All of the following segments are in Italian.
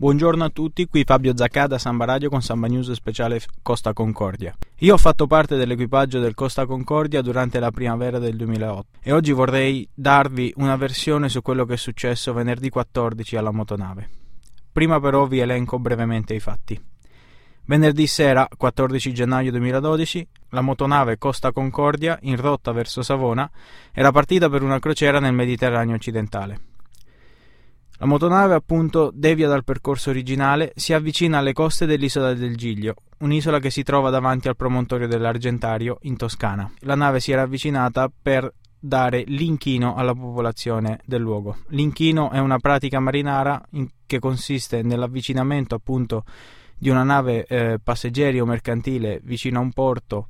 Buongiorno a tutti, qui Fabio Zaccà da Samba Radio con Samba News speciale Costa Concordia. Io ho fatto parte dell'equipaggio del Costa Concordia durante la primavera del 2008 e oggi vorrei darvi una versione su quello che è successo venerdì 14 alla motonave. Prima però vi elenco brevemente i fatti. Venerdì sera, 14 gennaio 2012, la motonave Costa Concordia, in rotta verso Savona, era partita per una crociera nel Mediterraneo occidentale. La motonave appunto devia dal percorso originale, si avvicina alle coste dell'isola del Giglio, un'isola che si trova davanti al promontorio dell'Argentario in Toscana. La nave si era avvicinata per dare l'inchino alla popolazione del luogo. L'inchino è una pratica marinara in, che consiste nell'avvicinamento appunto di una nave eh, passeggeri o mercantile vicino a un porto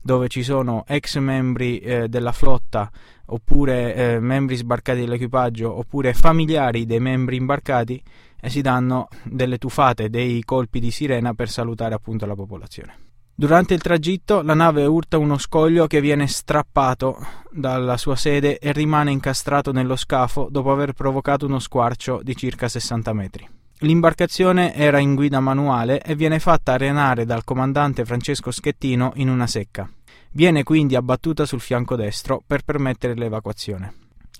dove ci sono ex membri eh, della flotta oppure eh, membri sbarcati dell'equipaggio oppure familiari dei membri imbarcati e si danno delle tufate, dei colpi di sirena per salutare appunto la popolazione. Durante il tragitto la nave urta uno scoglio che viene strappato dalla sua sede e rimane incastrato nello scafo dopo aver provocato uno squarcio di circa 60 metri. L'imbarcazione era in guida manuale e viene fatta arenare dal comandante Francesco Schettino in una secca. Viene quindi abbattuta sul fianco destro per permettere l'evacuazione.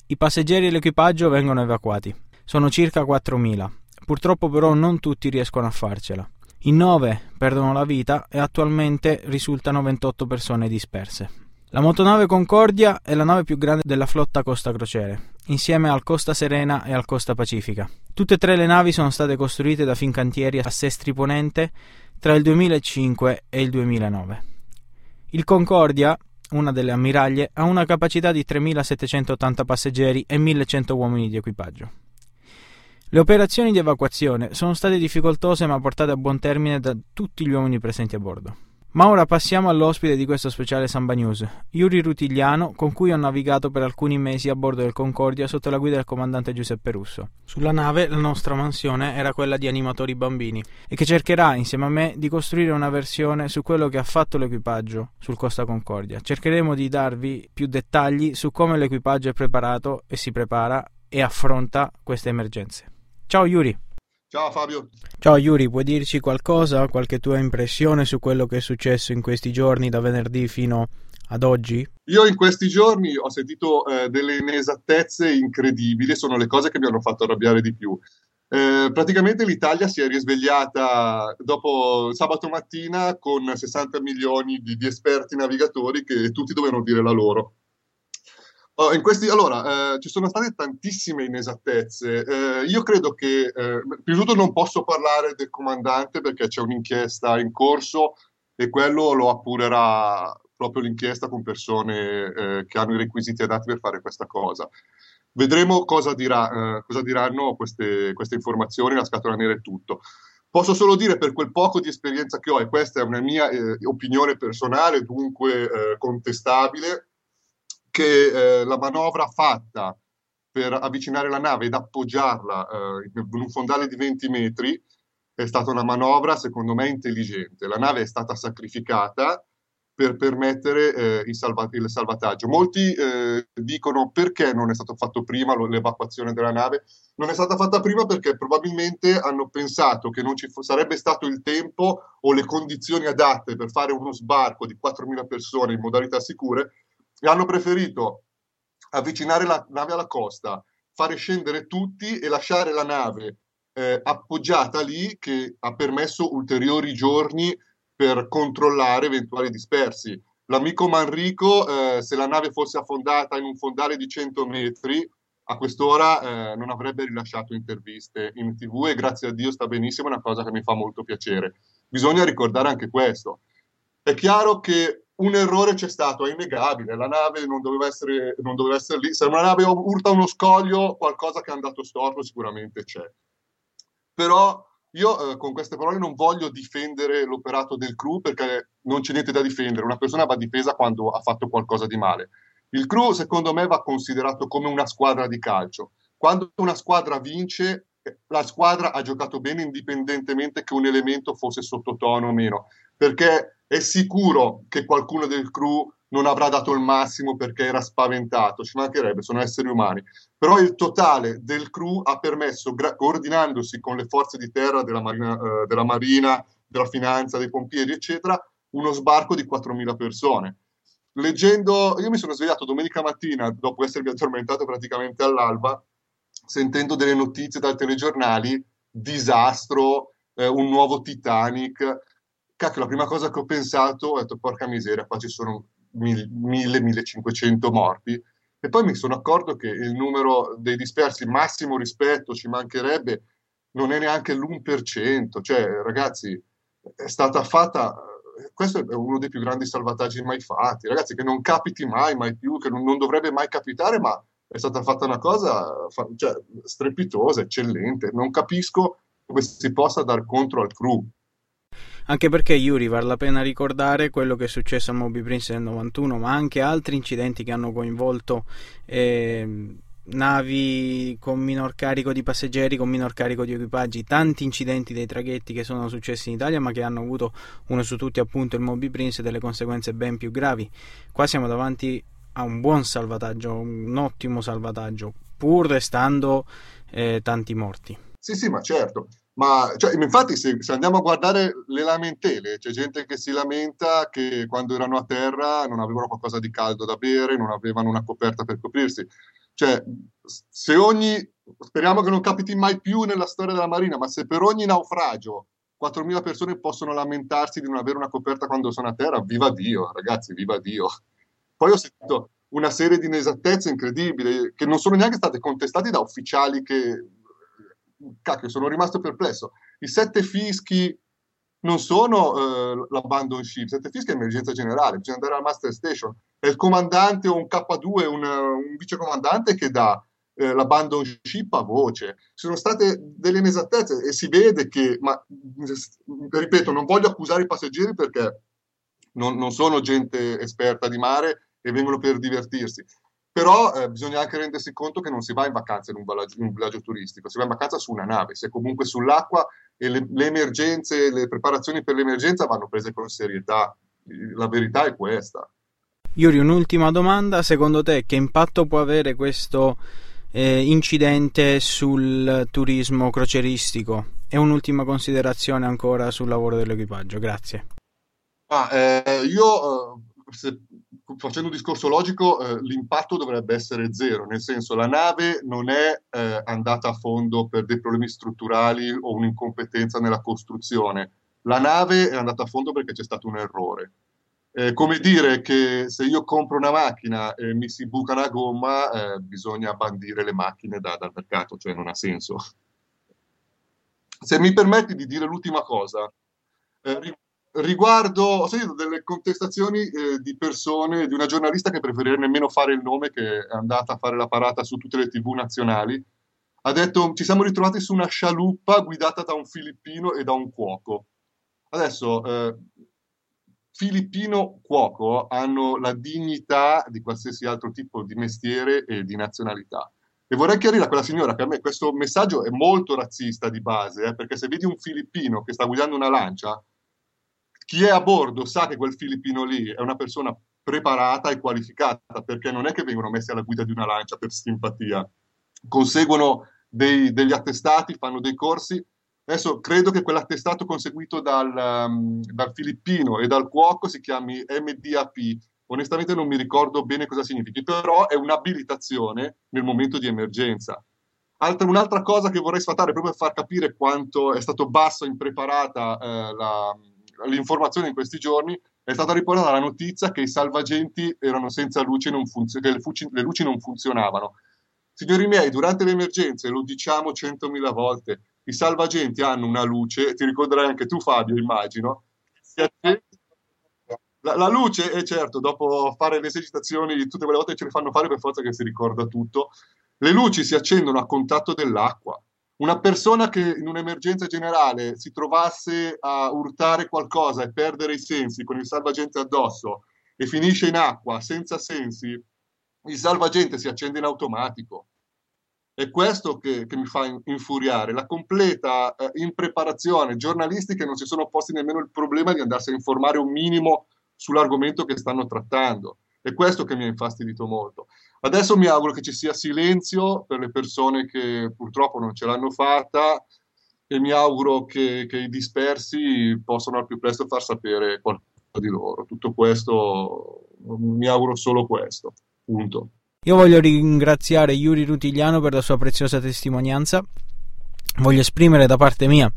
I passeggeri e l'equipaggio vengono evacuati. Sono circa 4.000. Purtroppo però non tutti riescono a farcela. In 9 perdono la vita e attualmente risultano 28 persone disperse. La motonave Concordia è la nave più grande della flotta Costa Crociere, insieme al Costa Serena e al Costa Pacifica. Tutte e tre le navi sono state costruite da Fincantieri a Sestri Ponente tra il 2005 e il 2009. Il Concordia, una delle ammiraglie, ha una capacità di 3.780 passeggeri e 1.100 uomini di equipaggio. Le operazioni di evacuazione sono state difficoltose ma portate a buon termine da tutti gli uomini presenti a bordo. Ma ora passiamo all'ospite di questo speciale Samba News, Yuri Rutigliano, con cui ho navigato per alcuni mesi a bordo del Concordia sotto la guida del comandante Giuseppe Russo. Sulla nave la nostra mansione era quella di animatori bambini e che cercherà, insieme a me, di costruire una versione su quello che ha fatto l'equipaggio sul Costa Concordia. Cercheremo di darvi più dettagli su come l'equipaggio è preparato e si prepara e affronta queste emergenze. Ciao Yuri! Ciao Fabio. Ciao Yuri, puoi dirci qualcosa, qualche tua impressione su quello che è successo in questi giorni da venerdì fino ad oggi? Io in questi giorni ho sentito eh, delle inesattezze incredibili, sono le cose che mi hanno fatto arrabbiare di più. Eh, praticamente l'Italia si è risvegliata dopo sabato mattina con 60 milioni di, di esperti navigatori che tutti dovevano dire la loro. Oh, questi, allora, eh, ci sono state tantissime inesattezze. Eh, io credo che, eh, prima di tutto, non posso parlare del comandante perché c'è un'inchiesta in corso e quello lo appurerà proprio l'inchiesta con persone eh, che hanno i requisiti adatti per fare questa cosa. Vedremo cosa, dirà, eh, cosa diranno queste, queste, informazioni, la scatola nera e tutto. Posso solo dire per quel poco di esperienza che ho, e questa è una mia eh, opinione personale, dunque contestabile, che eh, la manovra fatta per avvicinare la nave ed appoggiarla eh, in un fondale di 20 metri è stata una manovra, secondo me, intelligente. La nave è stata sacrificata per permettere eh, il, salva- il, salvataggio. Molti eh, dicono perché non è stato fatto prima l'evacuazione della nave. Non è stata fatta prima perché probabilmente hanno pensato che non ci f- sarebbe stato il tempo o le condizioni adatte per fare uno sbarco di 4.000 persone in modalità sicure e hanno preferito avvicinare la nave alla costa, fare scendere tutti e lasciare la nave eh, appoggiata lì che ha permesso ulteriori giorni per controllare eventuali dispersi. L'amico Manrico, eh, se la nave fosse affondata in un fondale di 100 metri, a quest'ora eh, non avrebbe rilasciato interviste in tv e grazie a Dio sta benissimo, è una cosa che mi fa molto piacere. Bisogna ricordare anche questo. È chiaro che un errore c'è stato, è innegabile, la nave non doveva essere, non doveva essere lì, se una nave urta uno scoglio, qualcosa che è andato storto sicuramente c'è. Però io eh, con queste parole non voglio difendere l'operato del crew perché non c'è niente da difendere, una persona va difesa quando ha fatto qualcosa di male. Il crew secondo me va considerato come una squadra di calcio. Quando una squadra vince, la squadra ha giocato bene indipendentemente che un elemento fosse sottotono o meno, perché è sicuro che qualcuno del crew non avrà dato il massimo perché era spaventato, ci mancherebbe, sono esseri umani. Però il totale del crew ha permesso, gra- coordinandosi con le forze di terra della Marina, eh, della, Marina, della Finanza, dei pompieri, eccetera, uno sbarco di 4.000 persone. Leggendo, io mi sono svegliato domenica mattina, dopo essermi addormentato praticamente all'alba, sentendo delle notizie dai telegiornali, disastro, eh, un nuovo Titanic. Cacchio, la prima cosa che ho pensato, ho detto, porca miseria, qua ci sono 1000-1500 morti. E poi mi sono accorto che il numero dei dispersi, massimo rispetto, ci mancherebbe, non è neanche l'1%. Cioè, ragazzi, è stata fatta. Questo è uno dei più grandi salvataggi mai fatti. Ragazzi, che non capiti mai, mai più, che non, non dovrebbe mai capitare, ma è stata fatta una cosa cioè, strepitosa, eccellente. Non capisco come si possa dar contro al crew. Anche perché Yuri vale la pena ricordare quello che è successo a Moby Prince nel 91, ma anche altri incidenti che hanno coinvolto eh, navi con minor carico di passeggeri, con minor carico di equipaggi, tanti incidenti dei traghetti che sono successi in Italia, ma che hanno avuto uno su tutti appunto il Moby Prince e delle conseguenze ben più gravi. Qua siamo davanti a un buon salvataggio, un ottimo salvataggio, pur restando eh, tanti morti. Sì, sì, ma certo. Ma cioè, infatti, se, se, andiamo a guardare le lamentele, c'è gente che si lamenta che quando erano a terra non avevano qualcosa di caldo da bere, non avevano una coperta per coprirsi. Cioè, se ogni, speriamo che non capiti mai più nella storia della Marina, ma se per ogni naufragio 4.000 persone possono lamentarsi di non avere una coperta quando sono a terra, viva Dio, ragazzi, viva Dio. Poi ho sentito una serie di inesattezze incredibili che non sono neanche state contestate da ufficiali che, cacchio, sono rimasto perplesso. I sette fischi non sono eh, l'abandon ship, sette fischi è emergenza generale, bisogna andare alla master station. È il comandante o un K2, un, un vicecomandante che dà eh, l'abandon ship a voce. Ci sono state delle inesattezze e si vede che, ma ripeto, non voglio accusare i passeggeri perché non, non sono gente esperta di mare e vengono per divertirsi. Però eh, bisogna anche rendersi conto che non si va in vacanza in un, villaggio, in un villaggio turistico, si va in vacanza su una nave, si è comunque sull'acqua e le, le emergenze, le preparazioni per l'emergenza vanno prese con serietà. La verità è questa. Yuri, un'ultima domanda. Secondo te che impatto può avere questo eh, incidente sul turismo croceristico? E un'ultima considerazione ancora sul lavoro dell'equipaggio. Grazie. Ah, eh, io, eh, se facendo un discorso logico, eh, l'impatto dovrebbe essere zero, nel senso la nave non è eh, andata a fondo per dei problemi strutturali o un'incompetenza nella costruzione, la nave è andata a fondo perché c'è stato un errore. Eh, come dire che se io compro una macchina e mi si buca una gomma, eh, bisogna bandire le macchine da, dal mercato, cioè non ha senso. Se mi permetti di dire l'ultima cosa, eh, Riguardo, ho sentito delle contestazioni eh, di persone, di una giornalista che preferirei nemmeno fare il nome, che è andata a fare la parata su tutte le tv nazionali. Ha detto: Ci siamo ritrovati su una scialuppa guidata da un filippino e da un cuoco. Adesso, eh, filippino cuoco hanno la dignità di qualsiasi altro tipo di mestiere e di nazionalità. E vorrei chiarire a quella signora che a me questo messaggio è molto razzista di base, eh, perché se vedi un filippino che sta guidando una lancia, chi è a bordo sa che quel filippino lì è una persona preparata e qualificata, perché non è che vengono messi alla guida di una lancia per simpatia, conseguono dei, degli attestati, fanno dei corsi. Adesso credo che quell'attestato conseguito dal, um, dal filippino e dal cuoco si chiami MDAP. Onestamente non mi ricordo bene cosa significhi, però è un'abilitazione nel momento di emergenza. Altra, un'altra cosa che vorrei sfatare proprio per far capire quanto è stato basso e impreparata eh, la, l'informazione in questi giorni è stata riportata la notizia che i salvagenti erano senza luce funzio- che le, fuci- le luci non funzionavano. Signori miei, durante le emergenze, lo diciamo centomila volte, i salvagenti hanno una luce, ti ricorderai anche tu Fabio, immagino. La, la luce è certo, dopo fare le esercitazioni tutte quelle volte che ce le fanno fare per forza che si ricorda tutto, le luci si accendono a contatto dell'acqua una persona che in un'emergenza generale si trovasse a urtare qualcosa e perdere i sensi con il salvagente addosso e finisce in acqua senza sensi, il salvagente si accende in automatico. È questo che, che mi fa infuriare, la completa eh, impreparazione, giornalisti che non si sono posti nemmeno il problema di andarsi a informare un minimo sull'argomento che stanno trattando. È questo che mi ha infastidito molto. Adesso mi auguro che ci sia silenzio per le persone che purtroppo non ce l'hanno fatta e mi auguro che, che i dispersi possano al più presto far sapere qualcosa di loro. Tutto questo, mi auguro solo questo. Punto. Io voglio ringraziare Yuri Rutigliano per la sua preziosa testimonianza. Voglio esprimere da parte mia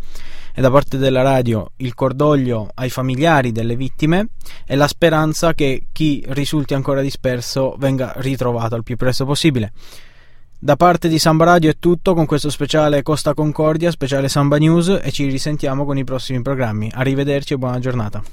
e da parte della radio il cordoglio ai familiari delle vittime e la speranza che chi risulti ancora disperso venga ritrovato al più presto possibile. Da parte di Samba Radio è tutto con questo speciale Costa Concordia, speciale Samba News e ci risentiamo con i prossimi programmi. Arrivederci e buona giornata.